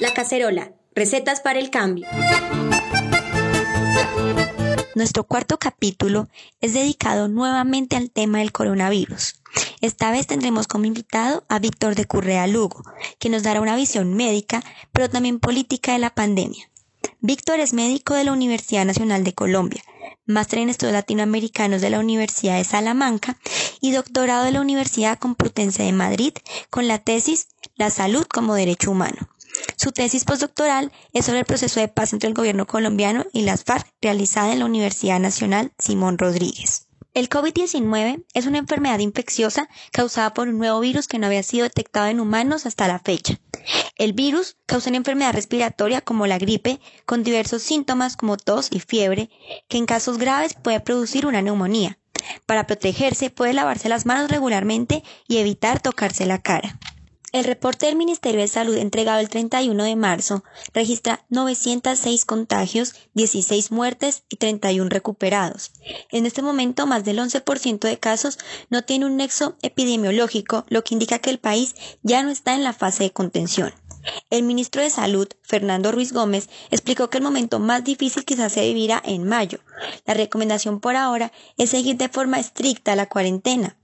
La cacerola, recetas para el cambio. Nuestro cuarto capítulo es dedicado nuevamente al tema del coronavirus. Esta vez tendremos como invitado a Víctor de Currea Lugo, que nos dará una visión médica, pero también política de la pandemia. Víctor es médico de la Universidad Nacional de Colombia, máster en estudios latinoamericanos de la Universidad de Salamanca y doctorado de la Universidad Complutense de Madrid con la tesis La salud como derecho humano. Su tesis postdoctoral es sobre el proceso de paz entre el gobierno colombiano y las FARC realizada en la Universidad Nacional Simón Rodríguez. El COVID-19 es una enfermedad infecciosa causada por un nuevo virus que no había sido detectado en humanos hasta la fecha. El virus causa una enfermedad respiratoria como la gripe, con diversos síntomas como tos y fiebre, que en casos graves puede producir una neumonía. Para protegerse puede lavarse las manos regularmente y evitar tocarse la cara. El reporte del Ministerio de Salud entregado el 31 de marzo registra 906 contagios, 16 muertes y 31 recuperados. En este momento, más del 11% de casos no tiene un nexo epidemiológico, lo que indica que el país ya no está en la fase de contención. El ministro de Salud, Fernando Ruiz Gómez, explicó que el momento más difícil quizás se vivirá en mayo. La recomendación por ahora es seguir de forma estricta la cuarentena.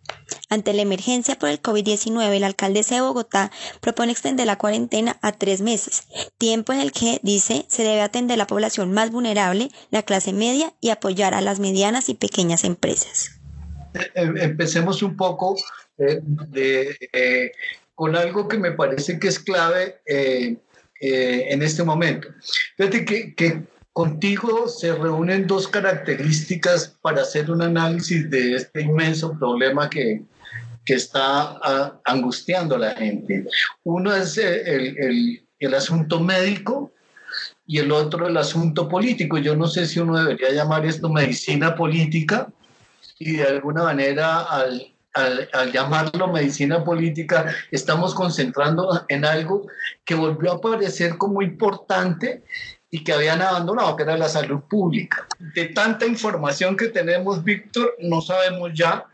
Ante la emergencia por el COVID-19, el alcaldesa de Bogotá propone extender la cuarentena a tres meses, tiempo en el que, dice, se debe atender la población más vulnerable, la clase media, y apoyar a las medianas y pequeñas empresas. Eh, eh, empecemos un poco eh, de con algo que me parece que es clave eh, eh, en este momento. Fíjate que, contigo se reúnen dos características para hacer un análisis de este inmenso problema que, que está ah, angustiando a la gente. Uno es eh, el, el, el asunto médico, y el otro el asunto político. Yo no sé si uno debería llamar esto medicina política y de alguna manera al, al, llamarlo medicina política, estamos concentrando en algo que volvió a aparecer como importante y que habían abandonado, que era la salud pública. De tanta información que tenemos, Víctor, no sabemos ya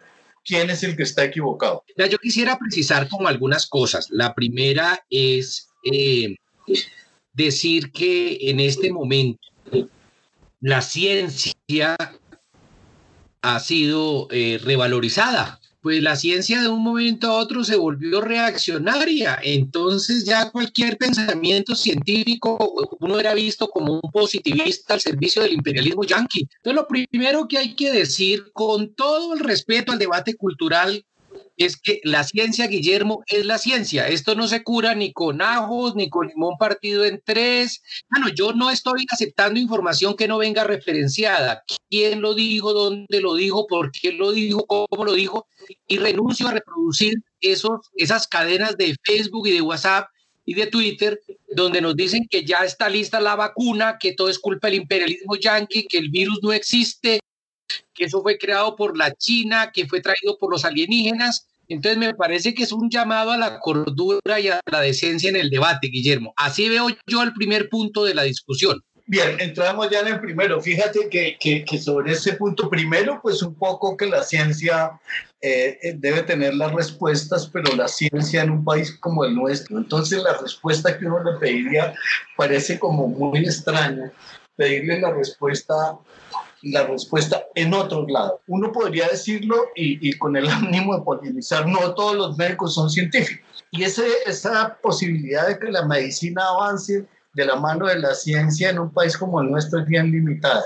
quién es el que está equivocado. yo quisiera precisar como algunas cosas. La primera es eh, decir que en este momento la ciencia ha sido eh, revalorizada pues la ciencia de un momento a otro se volvió reaccionaria. Entonces ya cualquier pensamiento científico uno era visto como un positivista al servicio del imperialismo yanqui. Entonces lo primero que hay que decir con todo el respeto al debate cultural es que la ciencia, Guillermo, es la ciencia. Esto no se cura ni con ajos, ni con limón partido en tres. Bueno, yo no estoy aceptando información que no venga referenciada. ¿Quién lo dijo? ¿Dónde lo dijo? ¿Por qué lo dijo? ¿Cómo lo dijo? Y renuncio a reproducir esos, esas cadenas de Facebook y de WhatsApp y de Twitter, donde nos dicen que ya está lista la vacuna, que todo es culpa del imperialismo yanqui, que el virus no existe, que eso fue creado por la China, que fue traído por los alienígenas. Entonces me parece que es un llamado a la cordura y a la decencia en el debate, Guillermo. Así veo yo el primer punto de la discusión. Bien, entramos ya en el primero. Fíjate que, que, sobre ese punto, primero, pues un poco que la ciencia eh, debe tener las respuestas, pero la ciencia en un país como el nuestro, entonces la respuesta que uno le pediría parece como muy extraña, pedirle la respuesta la respuesta en otros lados. Uno podría decirlo y, con el ánimo de polinizar, no todos los médicos son científicos. Y ese, esa posibilidad de que la medicina avance de la mano de la ciencia en un país como el nuestro es bien limitada.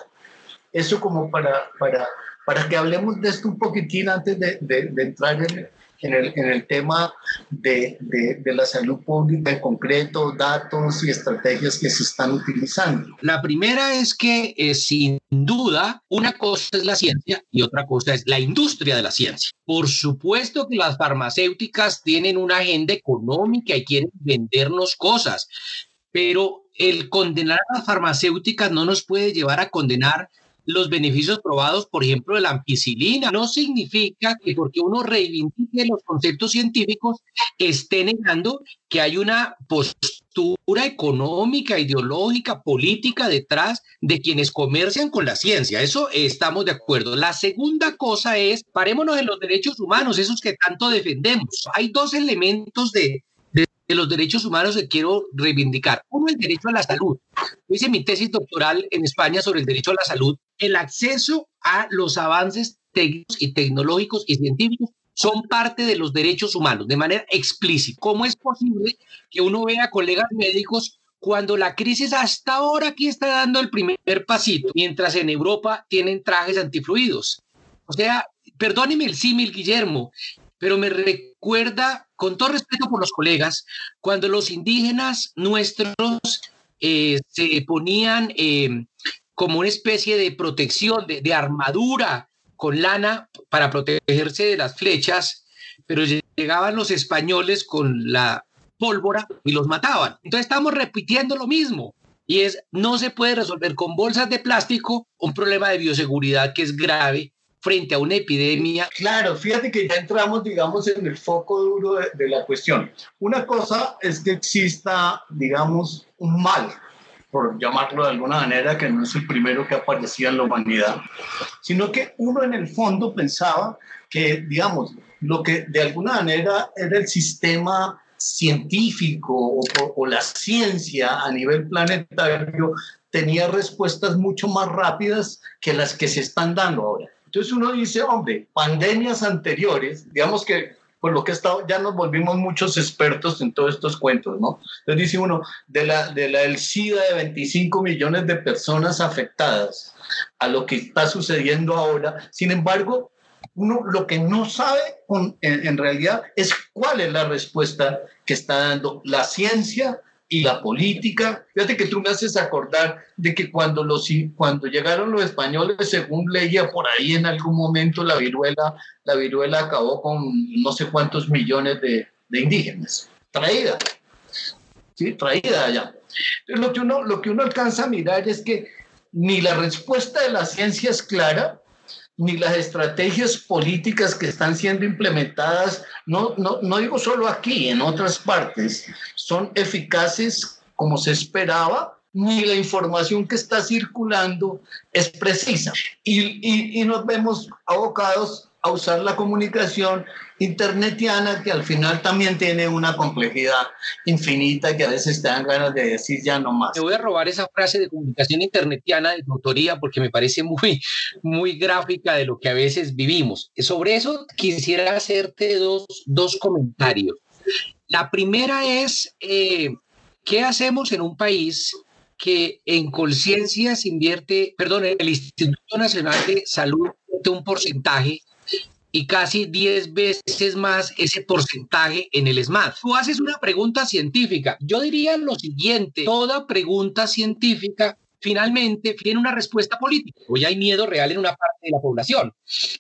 Eso como para, para, para que hablemos de esto un poquitín antes de, de, entrar en, en el, en el tema de, de, la salud pública en concreto, datos y estrategias que se están utilizando? La primera es que eh, sin duda una cosa es la ciencia y otra cosa es la industria de la ciencia. Por supuesto que las farmacéuticas tienen una agenda económica y quieren vendernos cosas, pero el condenar a las farmacéuticas no nos puede llevar a condenar los beneficios probados, por ejemplo, de la ampicilina. No significa que porque uno reivindique los conceptos científicos esté negando que hay una postura económica, ideológica, política detrás de quienes comercian con la ciencia. Eso estamos de acuerdo. La segunda cosa es, parémonos en los derechos humanos, esos que tanto defendemos. Hay dos elementos de, de los derechos humanos que quiero reivindicar. Uno, el derecho a la salud. hice mi tesis doctoral en España sobre el derecho a la salud. El acceso a los avances técnicos y tecnológicos y científicos son parte de los derechos humanos de manera explícita. ¿Cómo es posible que uno vea colegas médicos cuando la crisis hasta ahora aquí está dando el primer pasito, mientras en Europa tienen trajes antifluidos? O sea, perdóneme el símil, Guillermo, pero me recuerda, con todo respeto por los colegas, cuando los indígenas nuestros eh, se ponían eh, como una especie de protección, de, armadura con lana para protegerse de las flechas, pero llegaban los españoles con la pólvora y los mataban. Entonces estamos repitiendo lo mismo. Y es, no se puede resolver con bolsas de plástico un problema de bioseguridad que es grave frente a una epidemia. Claro, fíjate que ya entramos, digamos, en el foco duro de, la cuestión. Una cosa es que exista, digamos, un mal, por llamarlo de alguna manera, que no es el primero que aparecía en la humanidad, sino que uno en el fondo pensaba que, digamos, lo que de alguna manera era el sistema científico o, o, la ciencia a nivel planetario tenía respuestas mucho más rápidas que las que se están dando ahora. Entonces uno dice, hombre, pandemias anteriores, digamos que por lo que he estado, ya nos volvimos muchos expertos en todos estos cuentos, ¿no? Entonces dice uno, de la, de la del SIDA de 25 millones de personas afectadas a lo que está sucediendo ahora, sin embargo, uno lo que no sabe en, en realidad es cuál es la respuesta que está dando la ciencia y la política. Fíjate que tú me haces acordar de que cuando, los, cuando llegaron los españoles, según leía por ahí en algún momento, la viruela, la viruela acabó con no sé cuántos millones de, de indígenas. Traída. ¿Sí? Traída allá. Lo que, uno, lo que uno alcanza a mirar es que ni la respuesta de la ciencia es clara, ni las estrategias políticas que están siendo implementadas, no, no, digo solo aquí, en otras partes, son eficaces como se esperaba, ni la información que está circulando es precisa. Y, y, y nos vemos abocados a usar la comunicación internetiana que al final también tiene una complejidad infinita que a veces te dan ganas de decir ya no más. Te voy a robar esa frase de comunicación internetiana de tu porque me parece muy, muy gráfica de lo que a veces vivimos. Sobre eso quisiera hacerte dos, dos comentarios. La primera es, eh, ¿qué hacemos en un país que en conciencia se invierte, perdón, el Instituto Nacional de Salud un porcentaje y casi 10 veces más ese porcentaje en el SMAT. Tú haces una pregunta científica. Yo diría lo siguiente, toda pregunta científica finalmente tiene una respuesta política. Hoy hay miedo real en una parte de la población.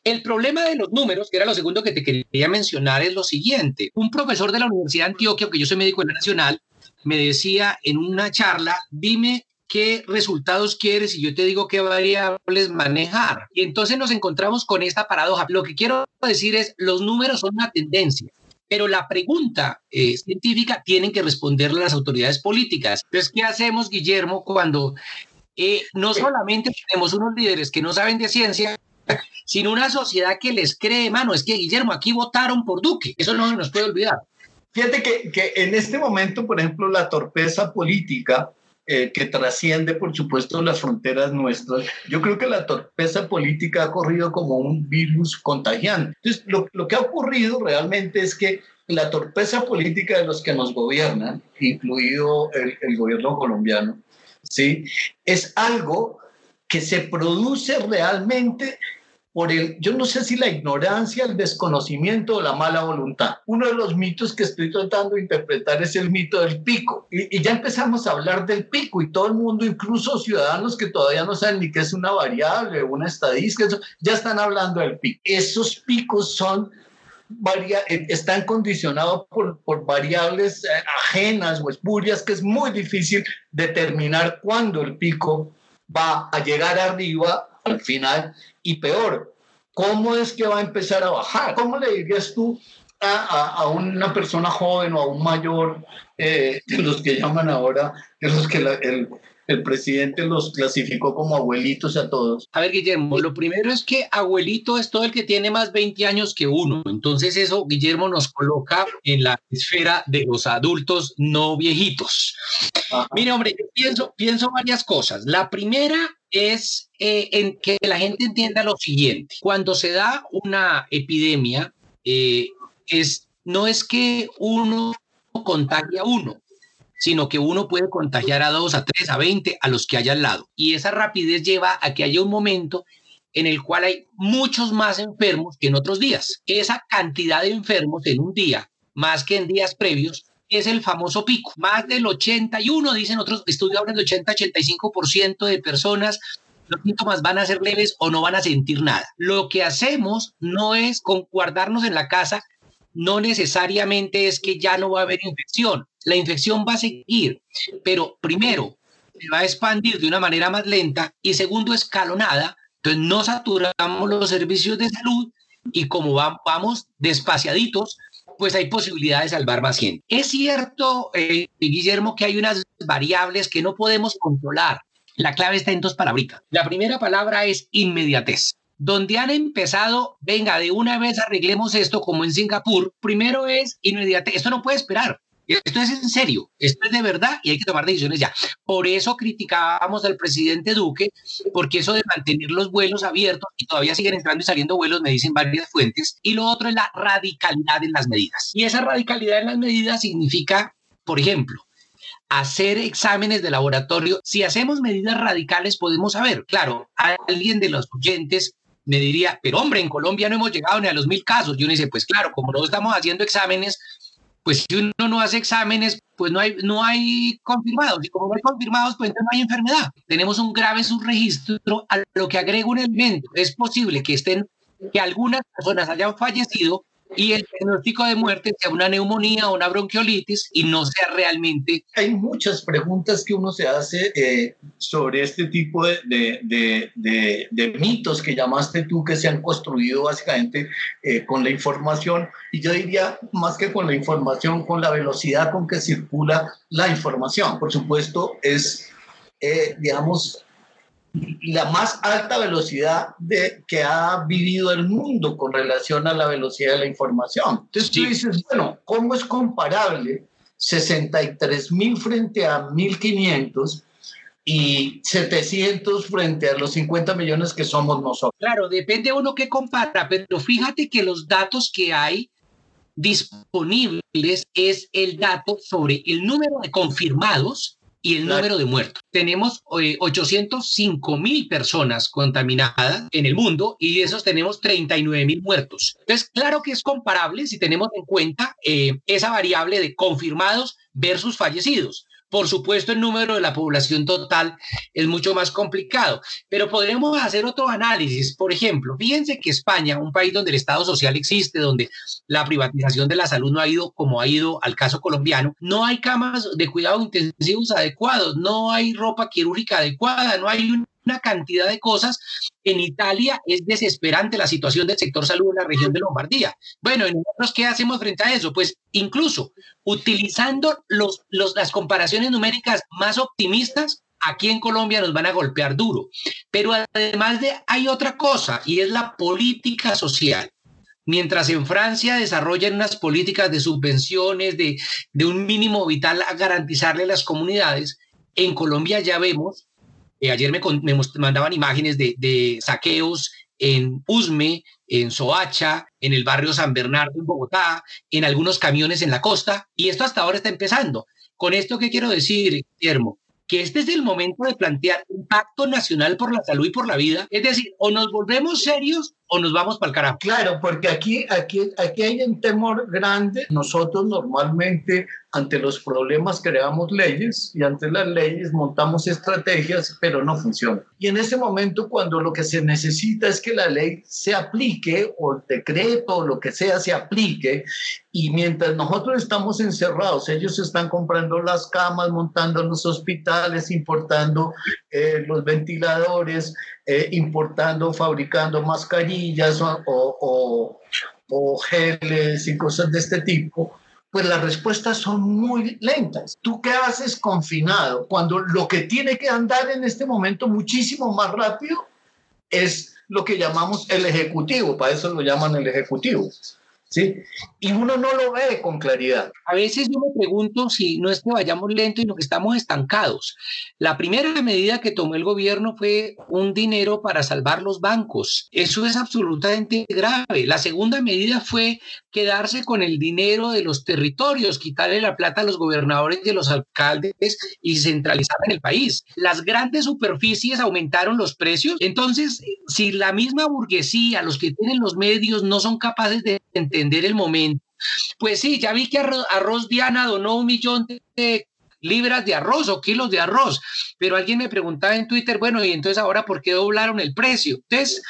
El problema de los números, que era lo segundo que te quería mencionar, es lo siguiente. Un profesor de la Universidad de Antioquia, que yo soy médico en la Nacional, me decía en una charla, dime qué resultados quieres y yo te digo qué variables manejar. Y entonces nos encontramos con esta paradoja. Lo que quiero decir es, los números son una tendencia. Pero la pregunta eh, científica tienen que responder las autoridades políticas. Entonces, ¿qué hacemos, Guillermo, cuando eh, no solamente tenemos unos líderes que no saben de ciencia, sino una sociedad que les cree, mano, es que Guillermo, aquí votaron por Duque, eso no nos puede olvidar. Fíjate que, que en este momento, por ejemplo, la torpeza política eh, que trasciende, por supuesto, las fronteras nuestras. Yo creo que la torpeza política ha corrido como un virus contagiante. Entonces, lo, que ha ocurrido realmente es que la torpeza política de los que nos gobiernan, incluido el, el gobierno colombiano, ¿sí? es algo que se produce realmente por el, yo no sé si la ignorancia, el desconocimiento o la mala voluntad. Uno de los mitos que estoy tratando de interpretar es el mito del pico. Y, ya empezamos a hablar del pico y todo el mundo, incluso ciudadanos que todavía no saben ni qué es una variable, una estadística, ya están hablando del pico. Esos picos son varia, eh, están condicionados por, por, variables eh, ajenas o espurias que es muy difícil determinar cuándo el pico va a llegar arriba al final y peor, ¿cómo es que va a empezar a bajar? ¿Cómo le dirías tú a, a, una persona joven o a un mayor, eh, de los que llaman ahora, de los que el, el presidente los clasificó como abuelitos a todos. A ver, Guillermo, lo primero es que abuelito es todo el que tiene más 20 años que uno. Entonces eso, Guillermo, nos coloca en la esfera de los adultos no viejitos. Mire, hombre, pienso, pienso varias cosas. La primera es eh, en que la gente entienda lo siguiente. Cuando se da una epidemia, eh, es, no es que uno contagia a uno, sino que uno puede contagiar a dos, a tres, a veinte, a los que haya al lado. Y esa rapidez lleva a que haya un momento en el cual hay muchos más enfermos que en otros días. Esa cantidad de enfermos en un día, más que en días previos, es el famoso pico. Más del 81, dicen otros estudios, hablan de 80-85% de personas los síntomas van a ser leves o no van a sentir nada. Lo que hacemos no es con guardarnos en la casa, no necesariamente es que ya no va a haber infección la infección va a seguir, pero primero se va a expandir de una manera más lenta y segundo escalonada, entonces no saturamos los servicios de salud y como vamos despaciaditos, pues hay posibilidad de salvar más gente. Es cierto, eh, Guillermo, que hay unas variables que no podemos controlar. La clave está en dos palabritas. La primera palabra es inmediatez. Donde han empezado, venga, de una vez arreglemos esto como en Singapur, primero es inmediatez. Esto no puede esperar. Esto es en serio, esto es de verdad y hay que tomar decisiones ya. Por eso criticábamos al presidente Duque, porque eso de mantener los vuelos abiertos y todavía siguen entrando y saliendo vuelos, me dicen varias fuentes. Y lo otro es la radicalidad en las medidas. Y esa radicalidad en las medidas significa, por ejemplo, hacer exámenes de laboratorio. Si hacemos medidas radicales, podemos saber. Claro, alguien de los oyentes me diría, pero hombre, en Colombia no hemos llegado ni a los mil casos. Yo uno dice, pues claro, como no estamos haciendo exámenes, pues si uno no hace exámenes, pues no hay, no hay confirmados. Y como no hay confirmados, pues entonces no hay enfermedad. Tenemos un grave subregistro a lo que agrega un elemento. Es posible que estén, que algunas personas hayan fallecido y el diagnóstico de muerte sea una neumonía o una bronquiolitis y no sea realmente. Hay muchas preguntas que uno se hace eh, sobre este tipo de, de, de, de, mitos que llamaste tú que se han construido básicamente eh, con la información y yo diría más que con la información, con la velocidad con que circula la información. Por supuesto, es, eh, digamos, la más alta velocidad de, que ha vivido el mundo con relación a la velocidad de la información. Entonces tú dices, bueno, ¿cómo es comparable 63 mil frente a 1500 y 700 frente a los 50 millones que somos nosotros? Claro, depende uno que compara, pero fíjate que los datos que hay disponibles es el dato sobre el número de confirmados y el número de muertos. Tenemos 805 eh, mil personas contaminadas en el mundo y de esos tenemos 39 mil muertos. Entonces, claro que es comparable si tenemos en cuenta eh, esa variable de confirmados versus fallecidos. Por supuesto, el número de la población total es mucho más complicado, pero podremos hacer otro análisis. Por ejemplo, fíjense que España, un país donde el Estado social existe, donde la privatización de la salud no ha ido como ha ido al caso colombiano, no hay camas de cuidado intensivos adecuados, no hay ropa quirúrgica adecuada, no hay un una cantidad de cosas. En Italia es desesperante la situación del sector salud en la región de Lombardía. Bueno, ¿en nosotros qué hacemos frente a eso? Pues incluso utilizando los, las comparaciones numéricas más optimistas, aquí en Colombia nos van a golpear duro. Pero además de, hay otra cosa y es la política social. Mientras en Francia desarrollan unas políticas de subvenciones, de, de un mínimo vital a garantizarle a las comunidades, en Colombia ya vemos eh, ayer me, mandaban imágenes de, saqueos en Usme, en Soacha, en el barrio San Bernardo, en Bogotá, en algunos camiones en la costa, y esto hasta ahora está empezando. Con esto, ¿qué quiero decir, Guillermo? Que este es el momento de plantear un pacto nacional por la salud y por la vida, es decir, o nos volvemos serios o nos vamos para el carajo. Claro, porque aquí, aquí, aquí hay un temor grande. Nosotros normalmente ante los problemas creamos leyes y ante las leyes montamos estrategias, pero no funcionan. Y en ese momento, cuando lo que se necesita es que la ley se aplique o el decreto o lo que sea se aplique, y mientras nosotros estamos encerrados, ellos están comprando las camas, montando los hospitales, importando eh, los ventiladores, eh, importando, fabricando mascarillas o, o geles y cosas de este tipo pues las respuestas son muy lentas. ¿Tú qué haces confinado cuando lo que tiene que andar en este momento muchísimo más rápido es lo que llamamos el ejecutivo, para eso lo llaman el ejecutivo? Y uno no lo ve con claridad. A veces yo me pregunto si no es que vayamos lento, y no que estamos estancados. La primera medida que tomó el gobierno fue un dinero para salvar los bancos. Eso es absolutamente grave. La segunda medida fue quedarse con el dinero de los territorios, quitarle la plata a los gobernadores y a los alcaldes y centralizar en el país. Las grandes superficies aumentaron los precios. Entonces, si la misma burguesía, los que tienen los medios, no son capaces de entender el momento. Pues sí, ya vi que arroz, Diana donó un millón de libras de arroz o kilos de arroz, pero alguien me preguntaba en Twitter, bueno, y entonces ahora, ¿por qué doblaron el precio? Entonces,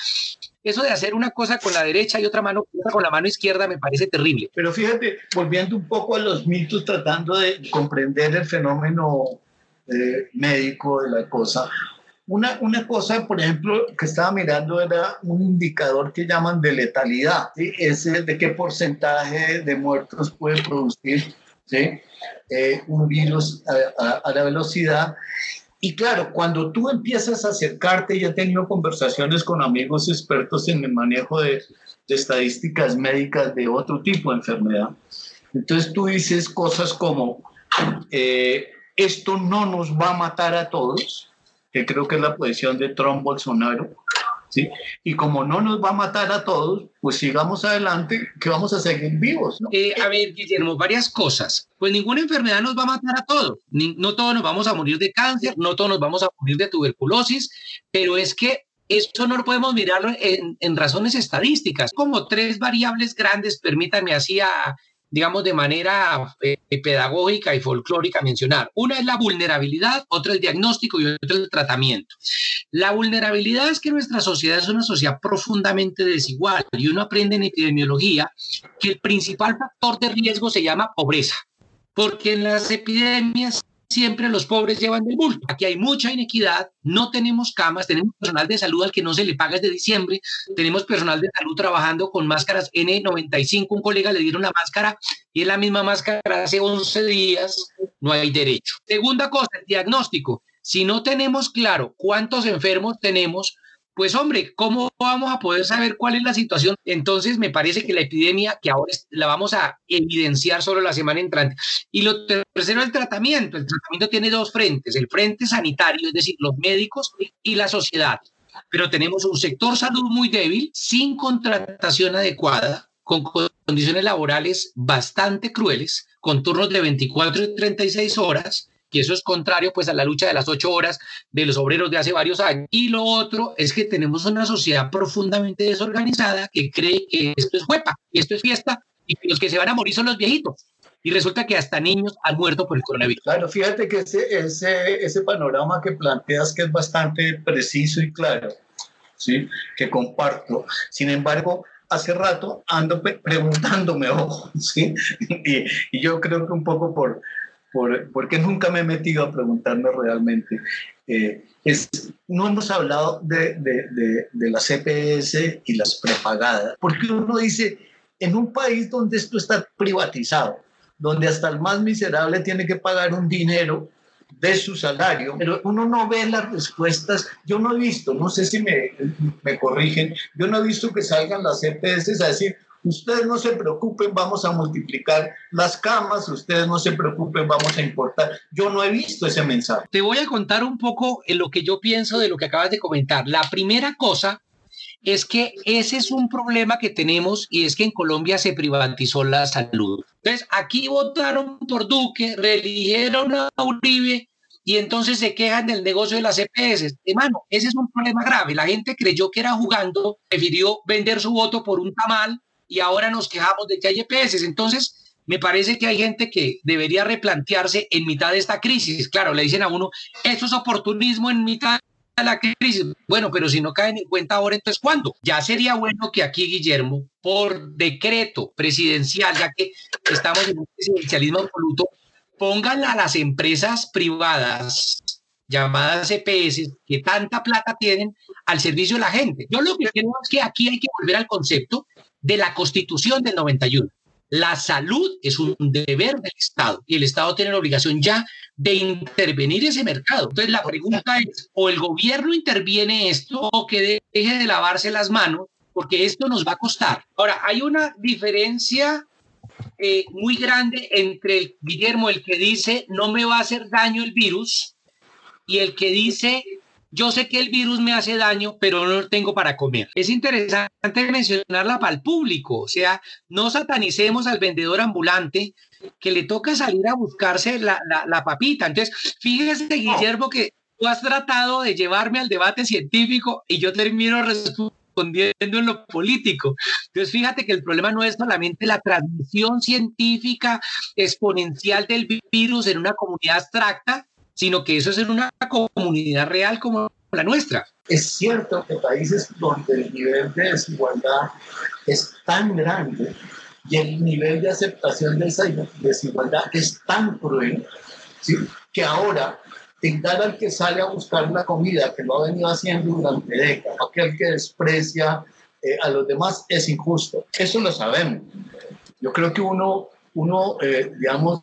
eso de hacer una cosa con la derecha y otra mano con la mano izquierda me parece terrible. Pero fíjate, volviendo un poco a los mitos, tratando de comprender el fenómeno eh, médico de la cosa, una, una cosa, por ejemplo, que estaba mirando era un indicador que llaman de letalidad, ¿sí? de qué porcentaje de muertos puede producir ¿sí? Eh, un virus a, la velocidad. Y claro, cuando tú empiezas a acercarte, ya he tenido conversaciones con amigos expertos en el manejo de, de estadísticas médicas de otro tipo de enfermedad. Entonces tú dices cosas como, eh, esto no nos va a matar a todos, creo que es la posición de Trump Bolsonaro. Y como no nos va a matar a todos, pues sigamos adelante, que vamos a seguir vivos. Eh, a ver, Guillermo, varias cosas. Pues ninguna enfermedad nos va a matar a todos. no todos nos vamos a morir de cáncer, no todos nos vamos a morir de tuberculosis, pero es que eso no lo podemos mirarlo en, en razones estadísticas. Como tres variables grandes, permítanme así a digamos, de manera eh, pedagógica y folclórica mencionar. Una es la vulnerabilidad, otra el diagnóstico y otra el tratamiento. La vulnerabilidad es que nuestra sociedad es una sociedad profundamente desigual y uno aprende en epidemiología que el principal factor de riesgo se llama pobreza, porque en las epidemias siempre los pobres llevan del bulto. Aquí hay mucha inequidad, no tenemos camas, tenemos personal de salud al que no se le paga desde diciembre, tenemos personal de salud trabajando con máscaras N95, un colega le dieron la máscara y es la misma máscara hace 11 días, no hay derecho. Segunda cosa, el diagnóstico. Si no tenemos claro cuántos enfermos tenemos, pues hombre, ¿cómo vamos a poder saber cuál es la situación? Entonces me parece que la epidemia, que ahora la vamos a evidenciar solo la semana entrante. Y lo tercero, el tratamiento. El tratamiento tiene dos frentes, el frente sanitario, es decir, los médicos y la sociedad. Pero tenemos un sector salud muy débil, sin contratación adecuada, con condiciones laborales bastante crueles, con turnos de 24 y 36 horas, y eso es contrario pues a la lucha de las ocho horas de los obreros de hace varios años. Y lo otro es que tenemos una sociedad profundamente desorganizada que cree que esto es huepa, y esto es fiesta, y que los que se van a morir son los viejitos. Y resulta que hasta niños han muerto por el coronavirus. Claro, fíjate que ese, ese, ese panorama que planteas que es bastante preciso y claro, ¿sí? que comparto. Sin embargo, hace rato ando preguntándome, ojo, ¿sí? y, y, yo creo que un poco por, porque nunca me he metido a preguntarme realmente. Eh, es, no hemos hablado de, de, de, las CPS y las prepagadas, porque uno dice, en un país donde esto está privatizado, donde hasta el más miserable tiene que pagar un dinero de su salario, pero uno no ve las respuestas. Yo no he visto, no sé si me, me corrigen, yo no he visto que salgan las CPS a decir, ustedes no se preocupen, vamos a multiplicar las camas, ustedes no se preocupen, vamos a importar. Yo no he visto ese mensaje. Te voy a contar un poco en lo que yo pienso de lo que acabas de comentar. La primera cosa es que ese es un problema que tenemos y es que en Colombia se privatizó la salud. Entonces, aquí votaron por Duque, reeligieron a Uribe y entonces se quejan del negocio de las EPS. Hermano, ese es un problema grave. La gente creyó que era jugando, prefirió vender su voto por un tamal y ahora nos quejamos de que hay EPS. Entonces, me parece que hay gente que debería replantearse en mitad de esta crisis. Claro, le dicen a uno, eso es oportunismo en mitad de la crisis. Bueno, pero si no caen en cuenta ahora, entonces ¿cuándo? Ya sería bueno que aquí, Guillermo, por decreto presidencial, ya que estamos en un presidencialismo absoluto, pongan a las empresas privadas llamadas EPS, que tanta plata tienen al servicio de la gente. Yo lo que creo es que aquí hay que volver al concepto de la constitución del 91. La salud es un deber del Estado y el Estado tiene la obligación ya de intervenir ese mercado. Entonces la pregunta es, o el gobierno interviene esto o que deje de lavarse las manos, porque esto nos va a costar. Ahora, hay una diferencia eh, muy grande entre Guillermo, el que dice no me va a hacer daño el virus, y el que dice yo sé que el virus me hace daño, pero no lo tengo para comer. Es interesante mencionarla para el público, o sea, no satanicemos al vendedor ambulante que le toca salir a buscarse la, la papita. Entonces, fíjese, Guillermo, que tú has tratado de llevarme al debate científico y yo termino respondiendo en lo político. Entonces, fíjate que el problema no es solamente la transmisión científica exponencial del virus en una comunidad abstracta, sino que eso es en una comunidad real como la nuestra. Es cierto que países donde el nivel de desigualdad es tan grande y el nivel de aceptación de esa desigualdad es tan cruel, que ahora tentar al que sale a buscar la comida, que lo ha venido haciendo durante décadas, aquel que desprecia eh, a los demás, es injusto. Eso lo sabemos. Yo creo que uno, uno eh, digamos,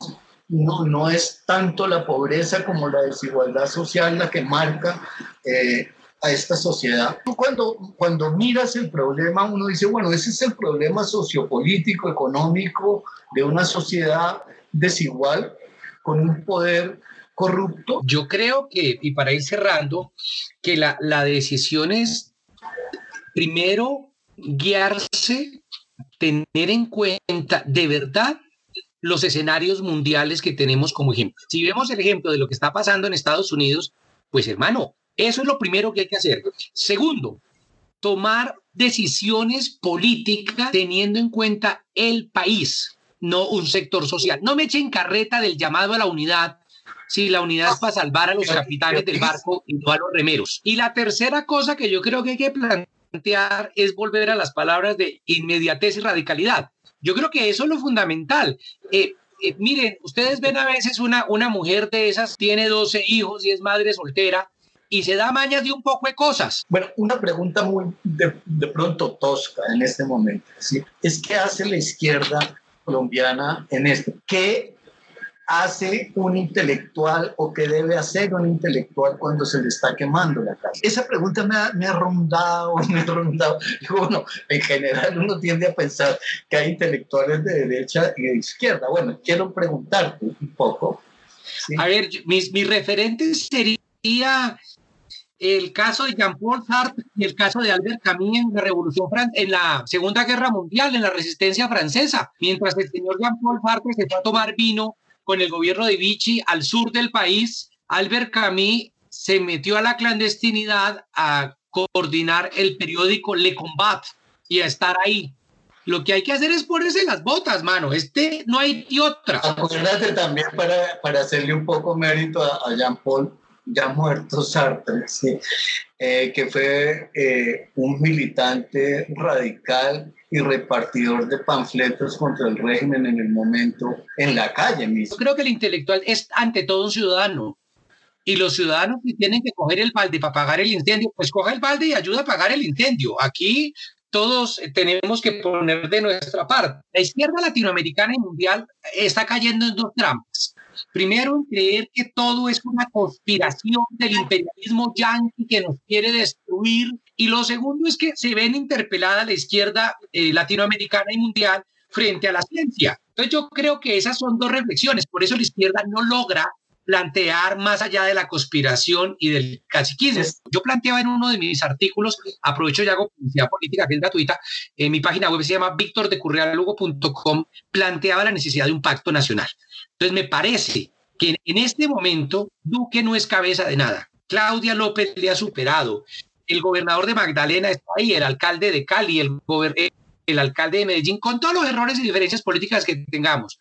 no, no es tanto la pobreza como la desigualdad social la que marca eh, a esta sociedad. Cuando, cuando miras el problema, uno dice, bueno, ese es el problema sociopolítico, económico de una sociedad desigual con un poder corrupto. Yo creo que, y para ir cerrando, que la, la decisión es primero guiarse, tener en cuenta de verdad los escenarios mundiales que tenemos como ejemplo. Si vemos el ejemplo de lo que está pasando en Estados Unidos, pues hermano, eso es lo primero que hay que hacer. Segundo, tomar decisiones políticas teniendo en cuenta el país, no un sector social. No me echen carreta del llamado a la unidad si la unidad es para salvar a los capitanes del barco y no a los remeros. Y la tercera cosa que yo creo que hay que plantear es volver a las palabras de inmediatez y radicalidad. Yo creo que eso es lo fundamental. Eh, eh, miren, ustedes ven a veces una, una mujer de esas, tiene 12 hijos y es madre soltera y se da mañas de un poco de cosas. Bueno, una pregunta muy de, de pronto tosca en este momento. ¿sí? Es qué hace la izquierda colombiana en esto. ¿Qué hace un intelectual o qué debe hacer un intelectual cuando se le está quemando la casa? Esa pregunta me ha, me ha rondado, me ha rondado. Bueno, en general uno tiende a pensar que hay intelectuales de derecha y de izquierda. Bueno, quiero preguntarte un poco. A ver, mis, mis referentes sería el caso de Jean-Paul Sartre y el caso de Albert Camus en la Revolución en la Segunda Guerra Mundial, en la Resistencia Francesa, mientras el señor Jean-Paul Sartre se fue a tomar vino con el gobierno de Vichy al sur del país, Albert Camus se metió a la clandestinidad a coordinar el periódico Le Combat y a estar ahí. Lo que hay que hacer es ponerse las botas, mano. Este no hay otra. Acuérdate también para, para hacerle un poco mérito a, a Jean Paul, ya muerto Sartre, sí, eh, que fue eh, un militante radical y repartidor de panfletos contra el régimen en el momento en la calle mismo. Yo creo que el intelectual es ante todo un ciudadano. Y los ciudadanos que tienen que coger el balde para pagar el incendio, pues coja el balde y ayuda a pagar el incendio. Aquí todos tenemos que poner de nuestra parte. La izquierda latinoamericana y mundial está cayendo en dos trampas. Primero, creer que todo es una conspiración del imperialismo yanqui que nos quiere destruir. Y lo segundo es que se ven interpelada la izquierda eh, latinoamericana y mundial frente a la ciencia. Entonces yo creo que esas son dos reflexiones. Por eso la izquierda no logra plantear más allá de la conspiración y del caciquismo. Yo planteaba en uno de mis artículos, aprovecho y hago publicidad política que es gratuita, en mi página web se llama victordecurrealugo.com, planteaba la necesidad de un pacto nacional. Entonces me parece que en este momento Duque no es cabeza de nada. Claudia López le ha superado. El gobernador de Magdalena está ahí, el alcalde de Cali, el, el alcalde de Medellín, con todos los errores y diferencias políticas que tengamos.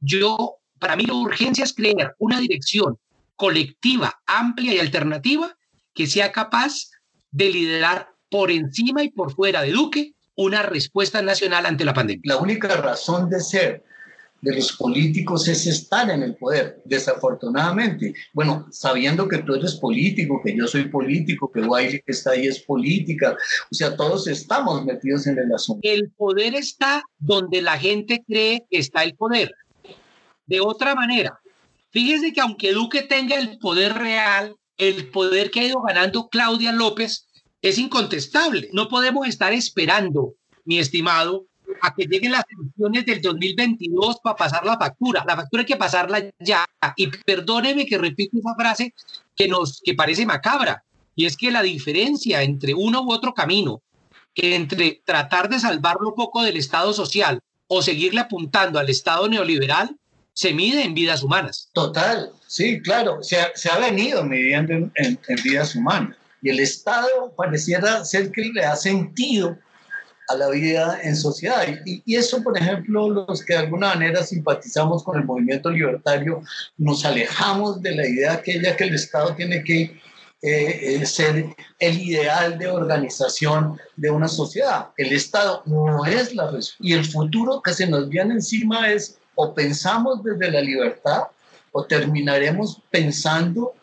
Yo, para mí, la urgencia es crear una dirección colectiva, amplia y alternativa que sea capaz de liderar por encima y por fuera de Duque una respuesta nacional ante la pandemia. La única razón de ser de los políticos es estar en el poder, desafortunadamente. Bueno, sabiendo que tú eres político, que yo soy político, que Wiley que está ahí es política, o sea, todos estamos metidos en el asunto. El poder está donde la gente cree que está el poder. De otra manera, fíjese que aunque Duque tenga el poder real, el poder que ha ido ganando Claudia López es incontestable. No podemos estar esperando, mi estimado, a que lleguen las elecciones del 2022 para pasar la factura. La factura hay que pasarla ya. Y perdóneme que repito esa frase que nos que parece macabra. Y es que la diferencia entre uno u otro camino, entre tratar de salvarlo poco del Estado social o seguirle apuntando al Estado neoliberal, se mide en vidas humanas. Total, sí, claro, se ha, se ha venido midiendo en, en, vidas humanas. Y el Estado pareciera ser que le ha sentido a la vida en sociedad. Y, y, eso, por ejemplo, los que de alguna manera simpatizamos con el movimiento libertario, nos alejamos de la idea aquella que el Estado tiene que eh, ser el ideal de organización de una sociedad. El Estado no es la respuesta. Y el futuro que se nos viene encima es o pensamos desde la libertad o terminaremos pensando,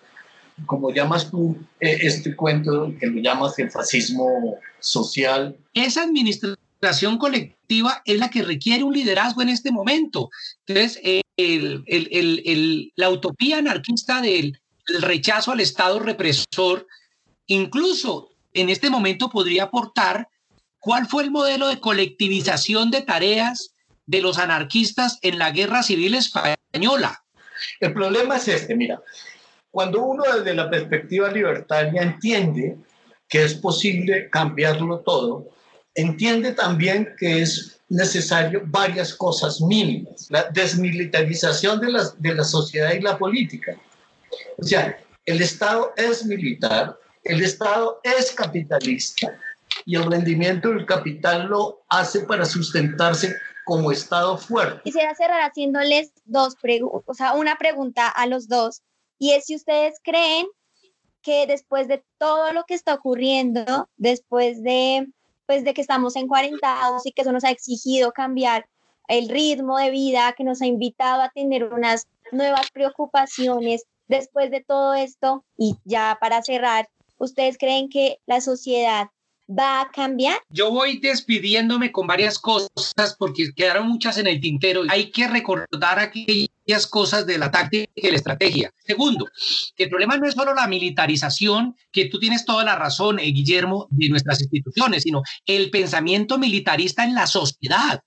como llamas tú eh, este cuento que lo llamas el fascismo social. Esa administración colectiva es la que requiere un liderazgo en este momento. Entonces, eh, el, el, el, la utopía anarquista del rechazo al Estado represor, incluso en este momento podría aportar cuál fue el modelo de colectivización de tareas de los anarquistas en la guerra civil española. El problema es este, mira, cuando uno desde la perspectiva libertaria entiende que es posible cambiarlo todo, entiende también que es necesario varias cosas mínimas. La desmilitarización de la, de la sociedad y la política. O sea, el Estado es militar, el Estado es capitalista y el rendimiento del capital lo hace para sustentarse como Estado fuerte. Quisiera cerrar haciéndoles dos preguntas, o sea, una pregunta a los dos, y es si ustedes creen que después de todo lo que está ocurriendo, después de, pues, de que estamos en cuarentados y que eso nos ha exigido cambiar el ritmo de vida, que nos ha invitado a tener unas nuevas preocupaciones, después de todo esto, y ya para cerrar, ¿ustedes creen que la sociedad va a cambiar? Yo voy despidiéndome con varias cosas porque quedaron muchas en el tintero. Hay que recordar aquellas cosas de la táctica y la estrategia. Segundo, el problema no es solo la militarización, que tú tienes toda la razón, eh, Guillermo, de nuestras instituciones, sino el pensamiento militarista en la sociedad.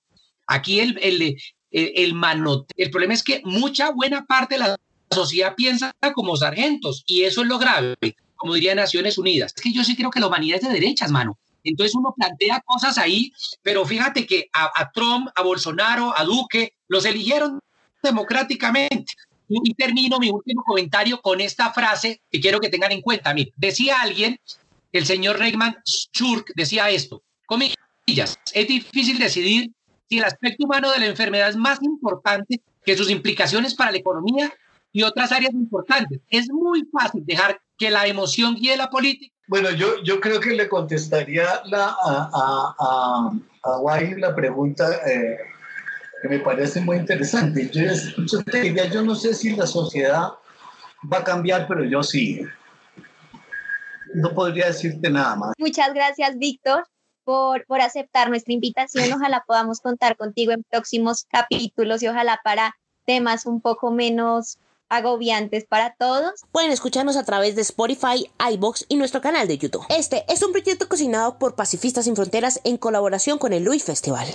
Aquí el, el, el, el manote. El problema es que mucha buena parte de la sociedad piensa como sargentos y eso es lo grave como diría Naciones Unidas. Es que yo sí creo que la humanidad es de derechas, mano. Entonces uno plantea cosas ahí, pero fíjate que a, Trump, a Bolsonaro, a Duque, los eligieron democráticamente. Y termino mi último comentario con esta frase que quiero que tengan en cuenta. Mire, decía alguien, el señor Reigman Schurk decía esto, comillas, es difícil decidir si el aspecto humano de la enfermedad es más importante que sus implicaciones para la economía y otras áreas importantes. Es muy fácil dejar que la emoción guíe la política? Bueno, yo, yo creo que le contestaría la, a, a, a, Guay la pregunta eh, que me parece muy interesante. Yo, yo te diría, yo no sé si la sociedad va a cambiar, pero yo sí. No podría decirte nada más. Muchas gracias, Víctor. Por, por aceptar nuestra invitación. Ojalá podamos contar contigo en próximos capítulos y ojalá para temas un poco menos agobiantes para todos. Pueden escucharnos a través de Spotify, iBox y nuestro canal de YouTube. Este es un proyecto cocinado por Pacifistas sin Fronteras en colaboración con el Luis Festival.